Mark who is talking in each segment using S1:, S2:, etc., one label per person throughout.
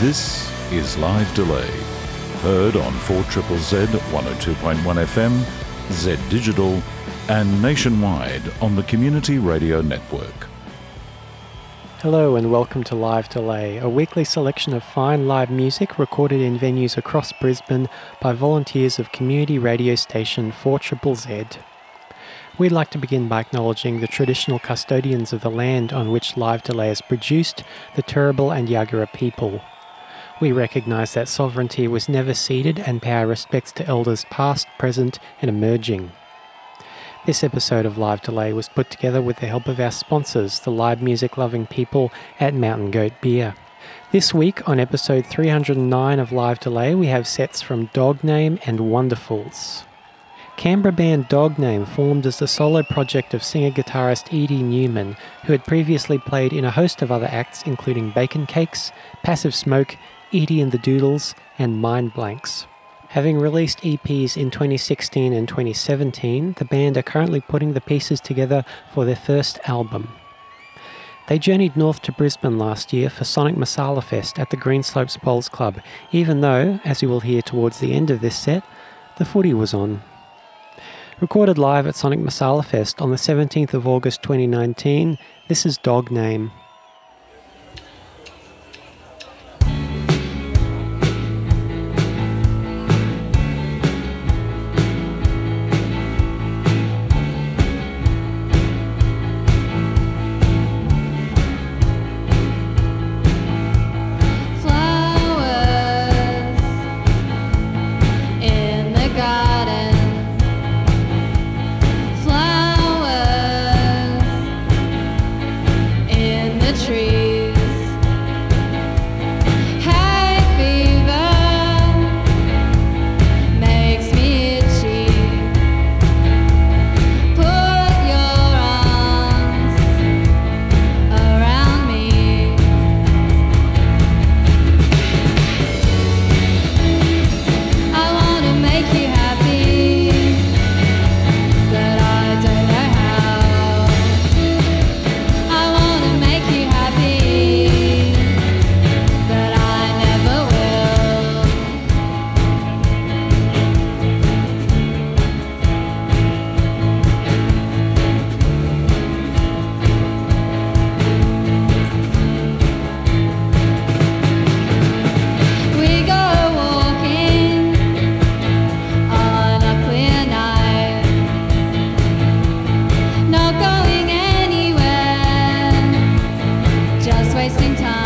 S1: This is Live Delay. Heard on 4 Triple Z 102.1 FM, Z Digital, and nationwide on the Community Radio Network.
S2: Hello and welcome to Live Delay, a weekly selection of fine live music recorded in venues across Brisbane by volunteers of community radio station 4 Z. We'd like to begin by acknowledging the traditional custodians of the land on which Live Delay is produced, the Turrbal and Yagara people. We recognise that sovereignty was never ceded and pay our respects to elders past, present, and emerging. This episode of Live Delay was put together with the help of our sponsors, the live music loving people at Mountain Goat Beer. This week, on episode 309 of Live Delay, we have sets from Dog Name and Wonderfuls. Canberra band Dog Name formed as the solo project of singer guitarist Edie Newman, who had previously played in a host of other acts including Bacon Cakes, Passive Smoke, Edie and the Doodles, and Mind Blanks. Having released EPs in 2016 and 2017, the band are currently putting the pieces together for their first album. They journeyed north to Brisbane last year for Sonic Masala Fest at the Greenslopes Bowls Club, even though, as you will hear towards the end of this set, the footy was on. Recorded live at Sonic Masala Fest on the 17th of August 2019, this is Dog Name.
S3: Wasting time.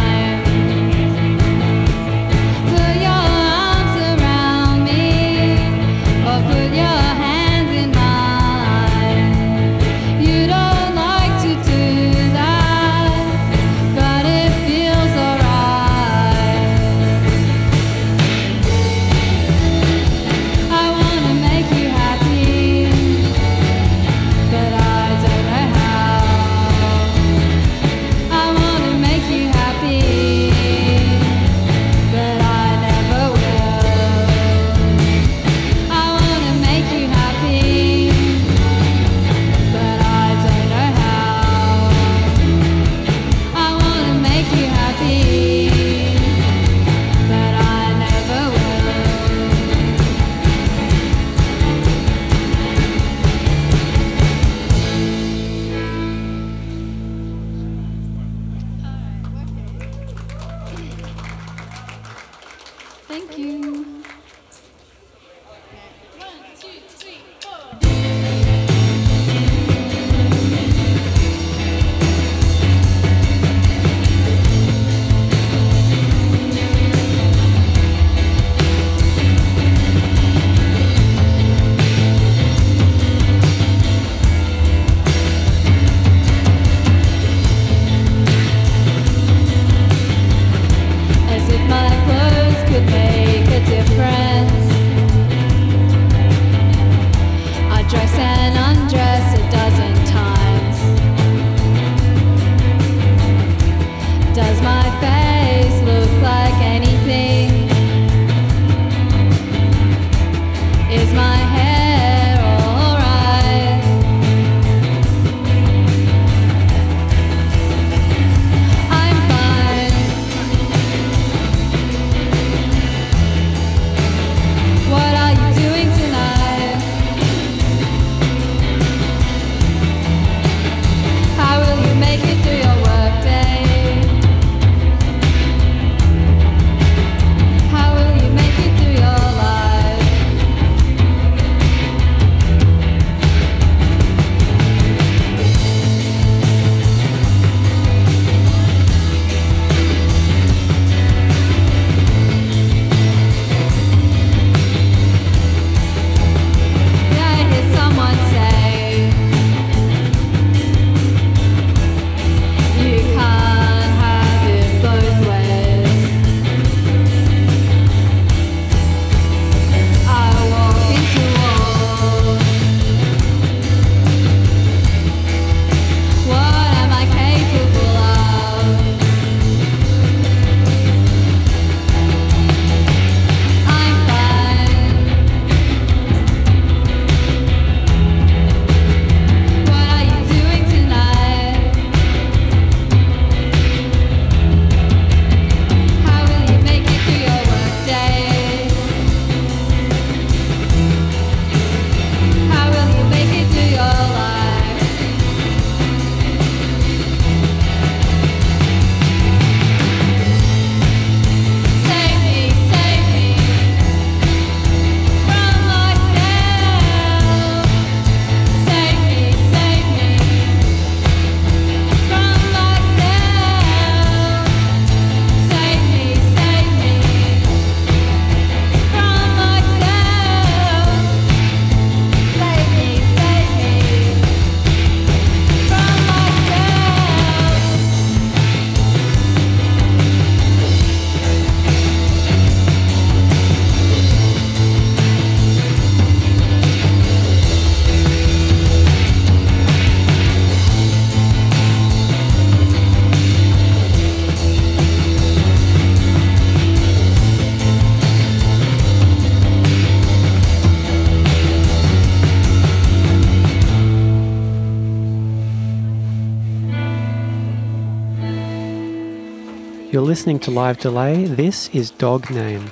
S2: Listening to Live Delay. This is Dog Name.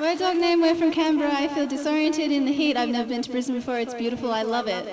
S3: We're dog name. We're from Canberra. I feel disoriented in the heat. I've never been to Brisbane before. It's beautiful. I love it.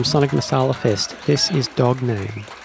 S2: From Sonic Masala Fest, this is Dog Name.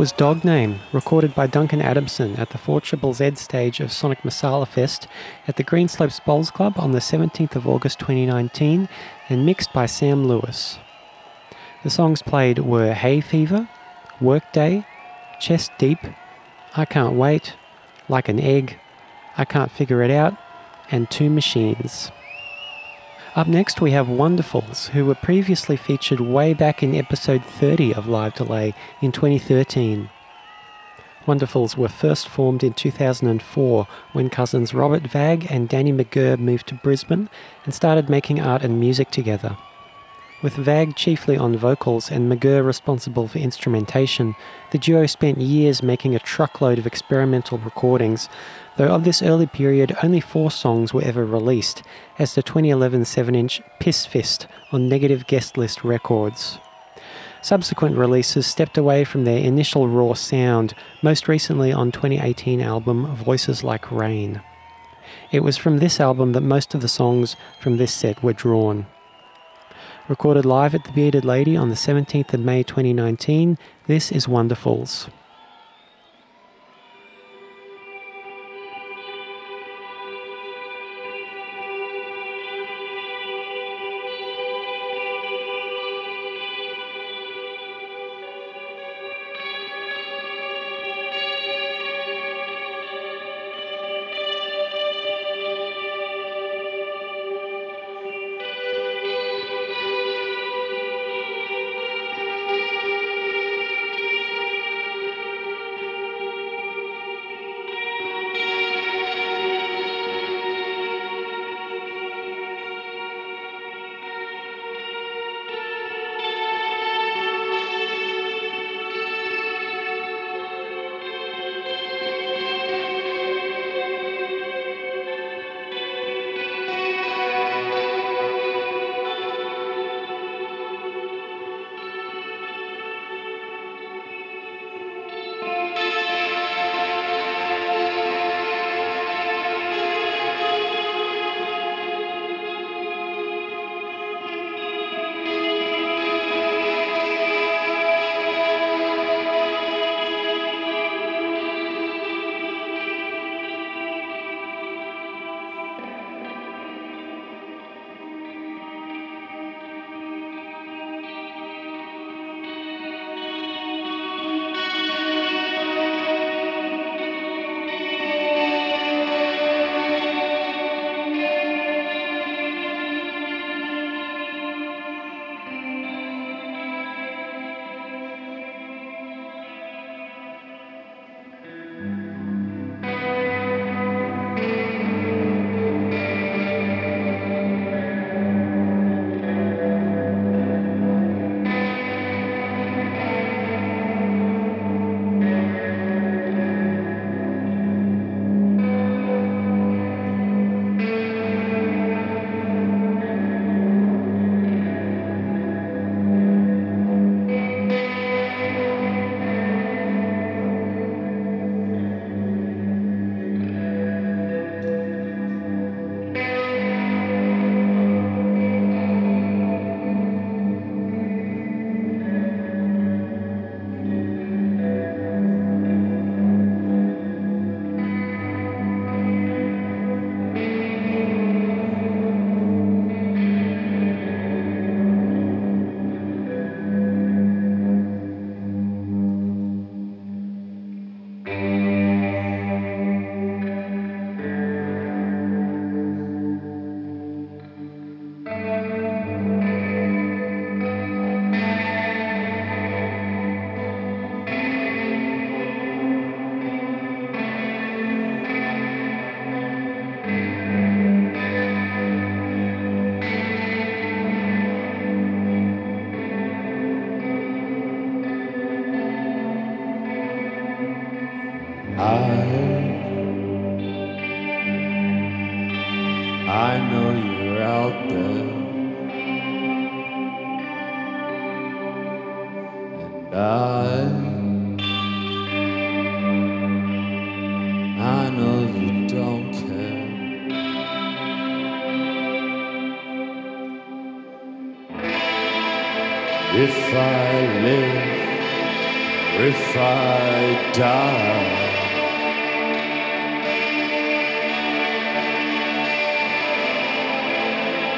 S2: Was Dog Name, recorded by Duncan Adamson at the 4 Triple Z stage of Sonic Masala Fest at the Greenslopes Bowls Club on the 17th of August 2019 and mixed by Sam Lewis. The songs played were Hay Fever, Workday, Chest Deep, I Can't Wait, Like an Egg, I Can't Figure It Out, and Two Machines. Up next, we have Wonderfuls, who were previously featured way back in episode 30 of Live Delay in 2013. Wonderfuls were first formed in 2004 when cousins Robert Vag and Danny McGurr moved to Brisbane and started making art and music together. With Vag chiefly on vocals and McGurr responsible for instrumentation, the duo spent years making a truckload of experimental recordings, though of this early period only four songs were ever released, as the 2011 7 inch Piss Fist on Negative Guest List Records. Subsequent releases stepped away from their initial raw sound, most recently on 2018 album Voices Like Rain. It was from this album that most of the songs from this set were drawn. Recorded live at the Bearded Lady on the 17th of May 2019, this is Wonderfuls.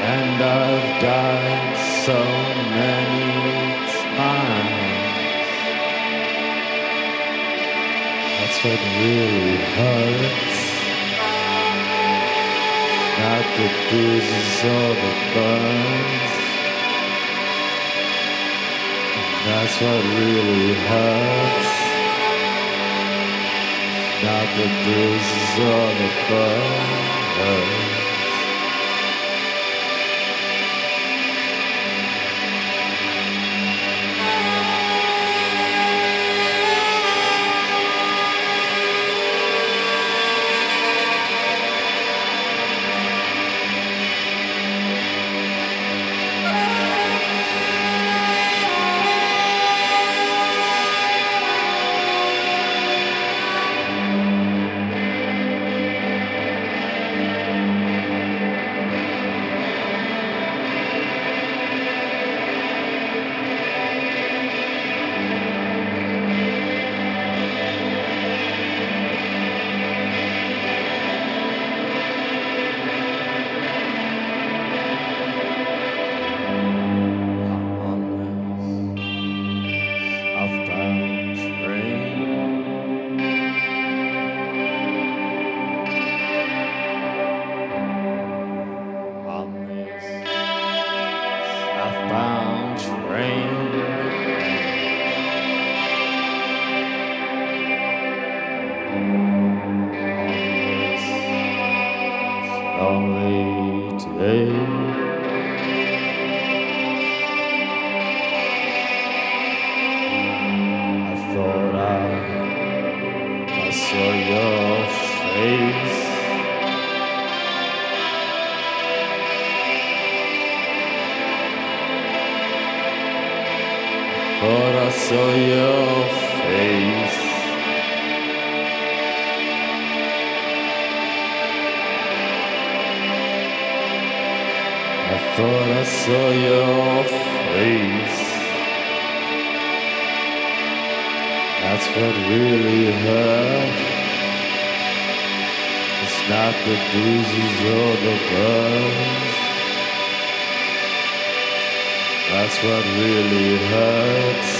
S4: And I've died so many times. That's what really hurts. Not the bruises or the burns. That's what really hurts. Not the bruises or the burns. Lonely day. What really hurt. It's not the bruises or the burns. That's what really hurts.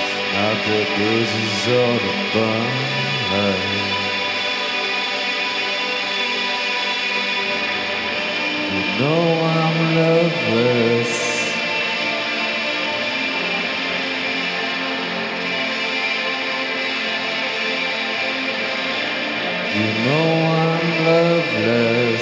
S4: It's not the bruises or the burns. You know I'm loveless. You know I'm loveless.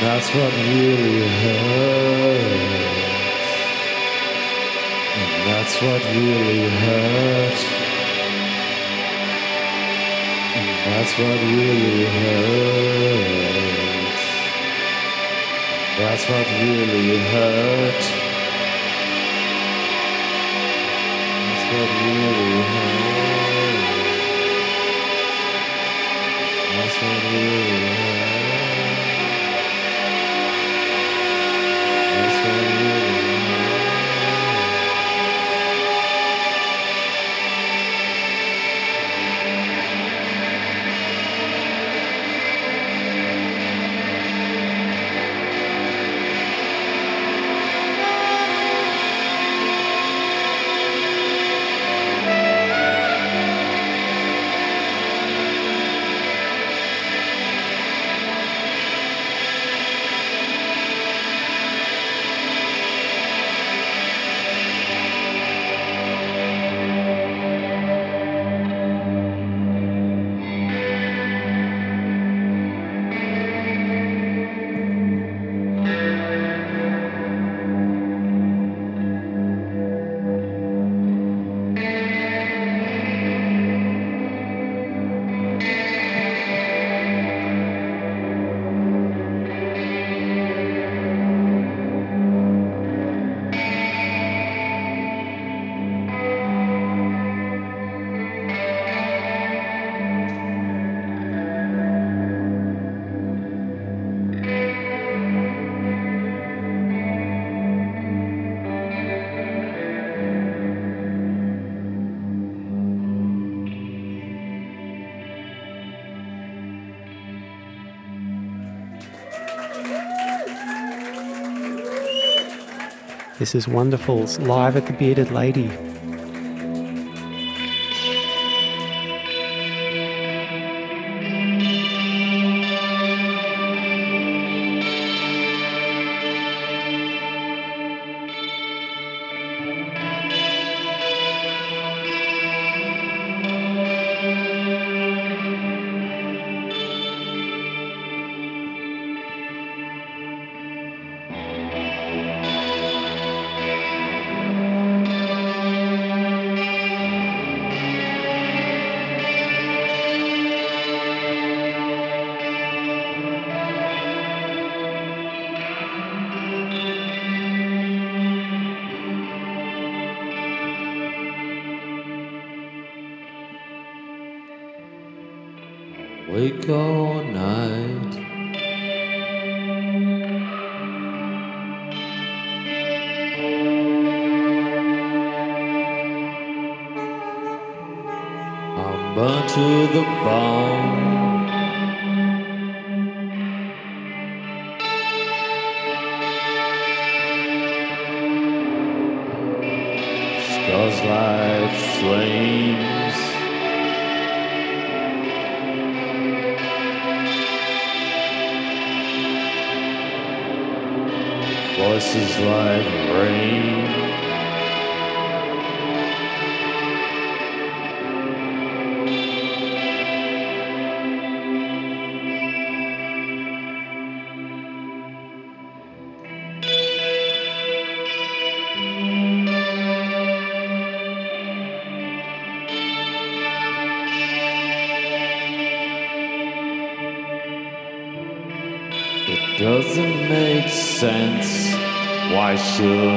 S4: That's what really hurts. And that's what really hurts. And that's what really hurts. That's what really hurt. That's what really hurt. That's what really hurt.
S2: This is Wonderful's Live at the Bearded Lady.
S4: voices like rain. to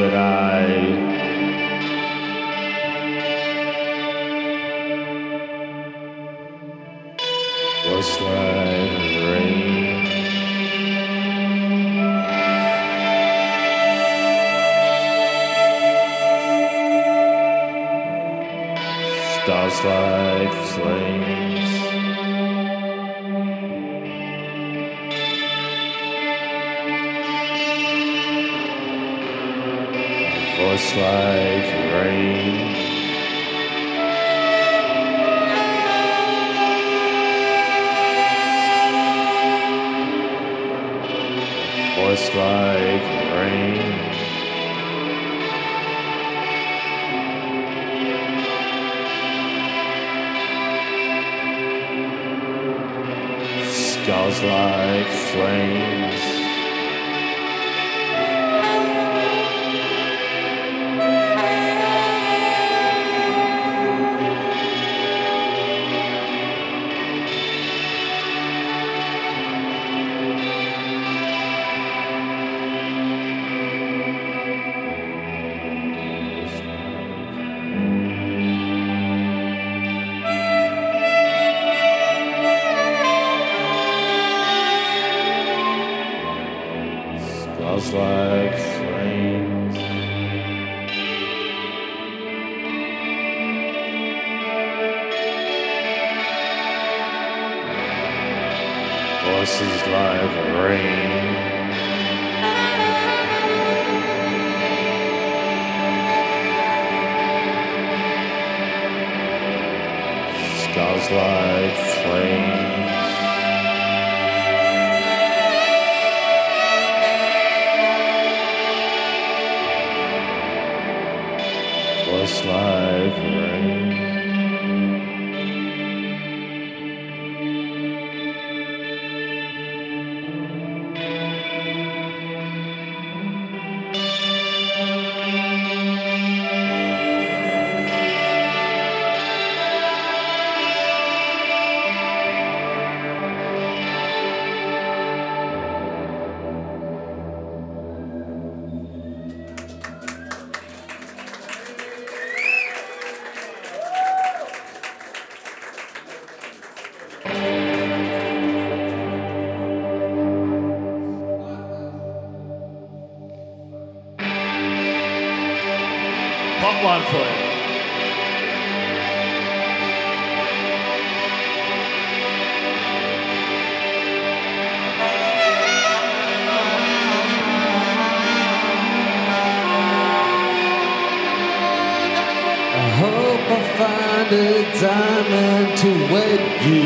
S4: diamond to wed you.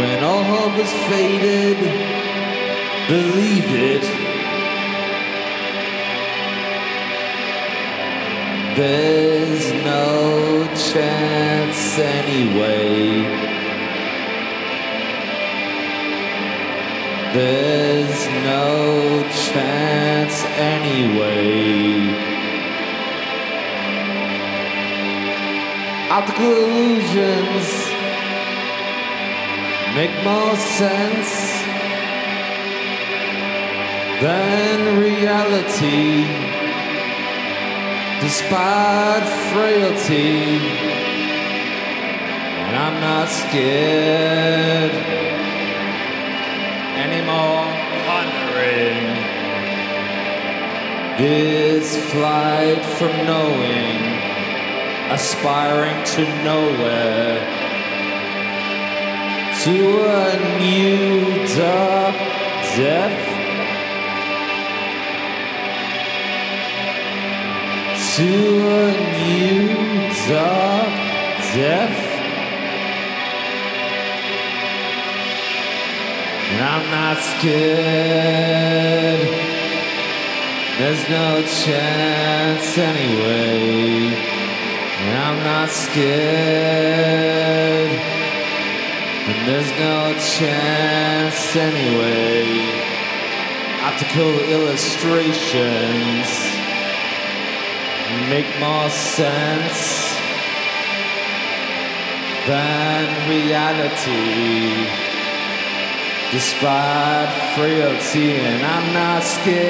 S4: When all hope is faded, believe it. There's no chance anyway. There's no chance anyway. Optical illusions make more sense than reality despite frailty. And I'm not scared anymore. Pondering this flight from knowing, aspiring to nowhere, to a new dark depth. to a new dark depth. And I'm not scared. There's no chance anyway. I'm not scared. And there's no chance anyway. Optical illustrations make more sense than reality. Despite frailty, and I'm not scared,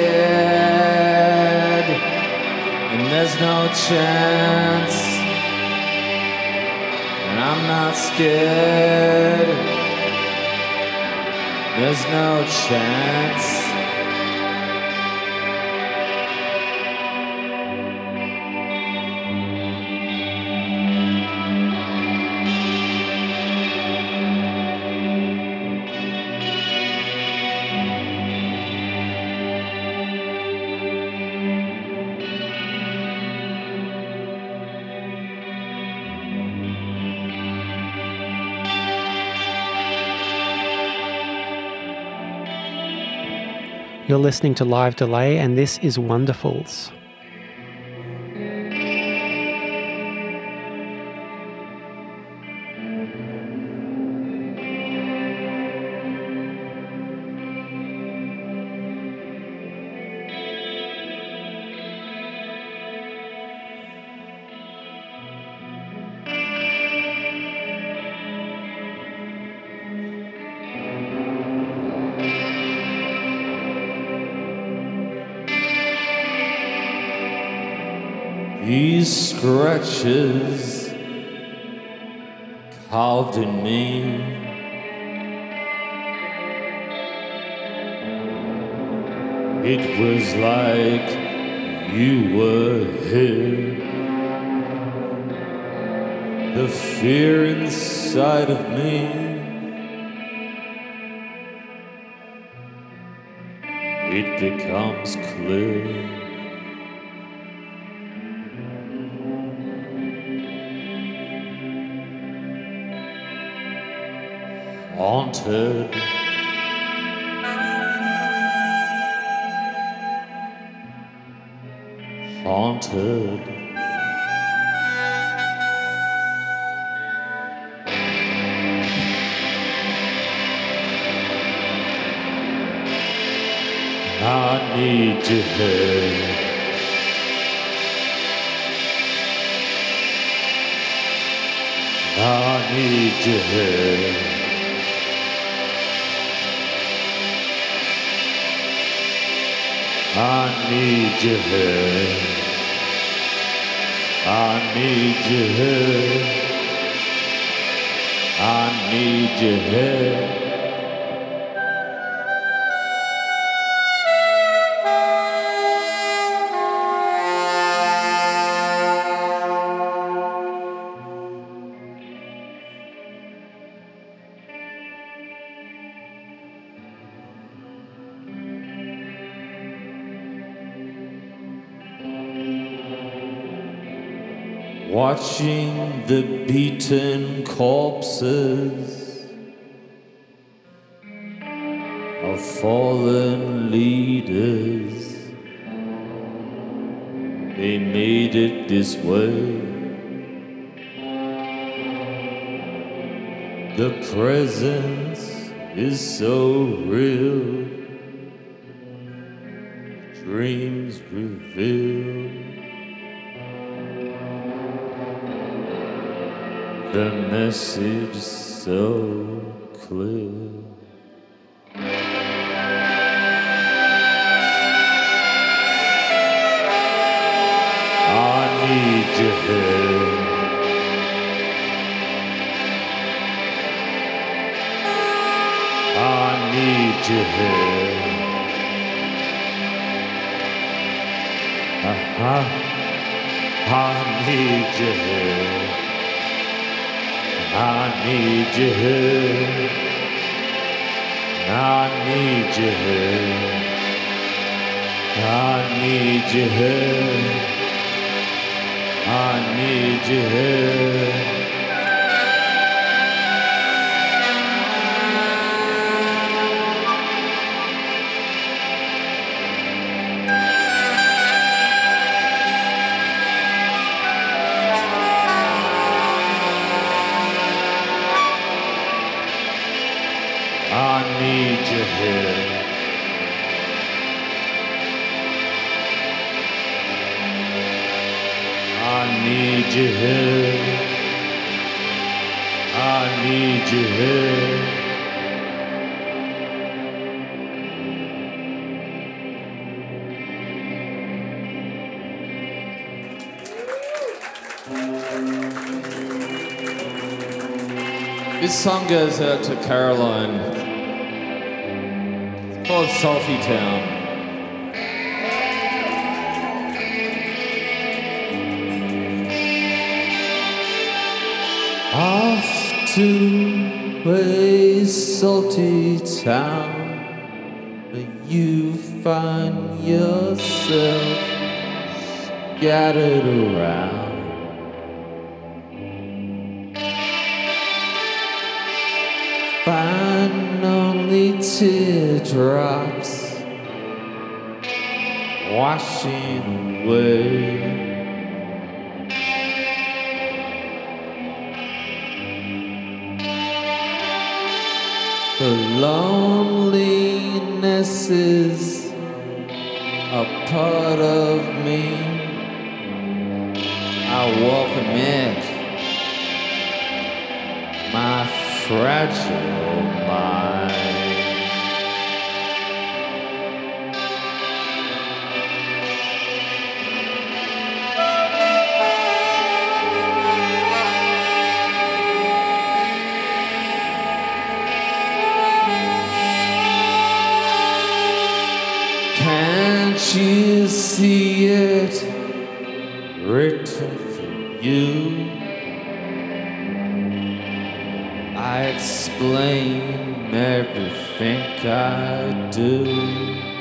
S4: and there's no chance, and I'm not scared, there's no chance.
S2: You're listening to Live Delay, and this is Wonderfuls.
S4: Scratches carved in me. It was like you were here. The fear inside of me. It becomes clear. Haunted. Haunted. I need you here. I need you here. I need you here. I need you here. I need you here. Watching the beaten corpses of fallen leaders. They made it this way. The presence is so real. Dreams reveal. The message so clear. I need you here. I need you here. Uh-huh. I need you here. I need your help. I need your help. I need your help. I need you here. Need you here. I need you here. This song goes out to Caroline. It's called Salty Town. Off to a salty town where you find yourself scattered around. Find only teardrops washing away. The loneliness is a part of me. I welcome it. My fragile mind. For you? I explain everything I do.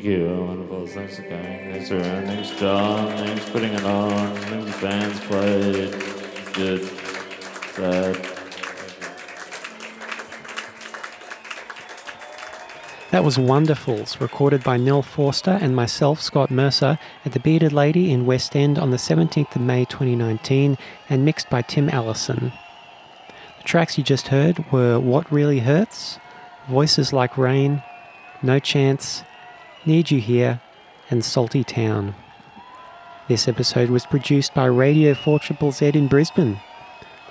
S4: Thank you, wonderful. Thanks for coming. Thanks for around. Thanks, John. Thanks for putting it on. Thanks, bands played. Good. Sad.
S2: That was Wonderfuls, recorded by Nell Forster and myself, Scott Mercer, at the Bearded Lady in West End on the 17th of May 2019 and mixed by Tim Allison. The tracks you just heard were What Really Hurts, Voices Like Rain, No Chance, Need You Here, and Salty Town. This episode was produced by Radio 4 Z in Brisbane.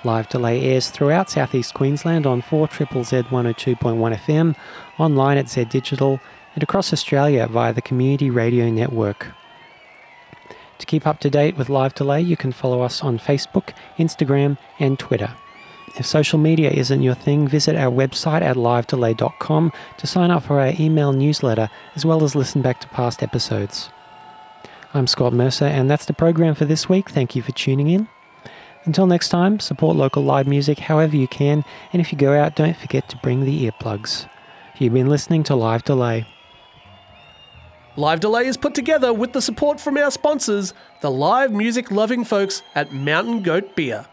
S2: Live delay airs throughout southeast Queensland on 4 Z 102.1 FM, online at Z Digital, and across Australia via the Community Radio Network. To keep up to date with Live Delay, you can follow us on Facebook, Instagram, and Twitter. If social media isn't your thing, visit our website at livedelay.com to sign up for our email newsletter as well as listen back to past episodes. I'm Scott Mercer, and that's the program for this week. Thank you for tuning in. Until next time, support local live music however you can, and if you go out, don't forget to bring the earplugs. You've been listening to Live Delay.
S5: Live Delay is put together with the support from our sponsors, the live music loving folks at Mountain Goat Beer.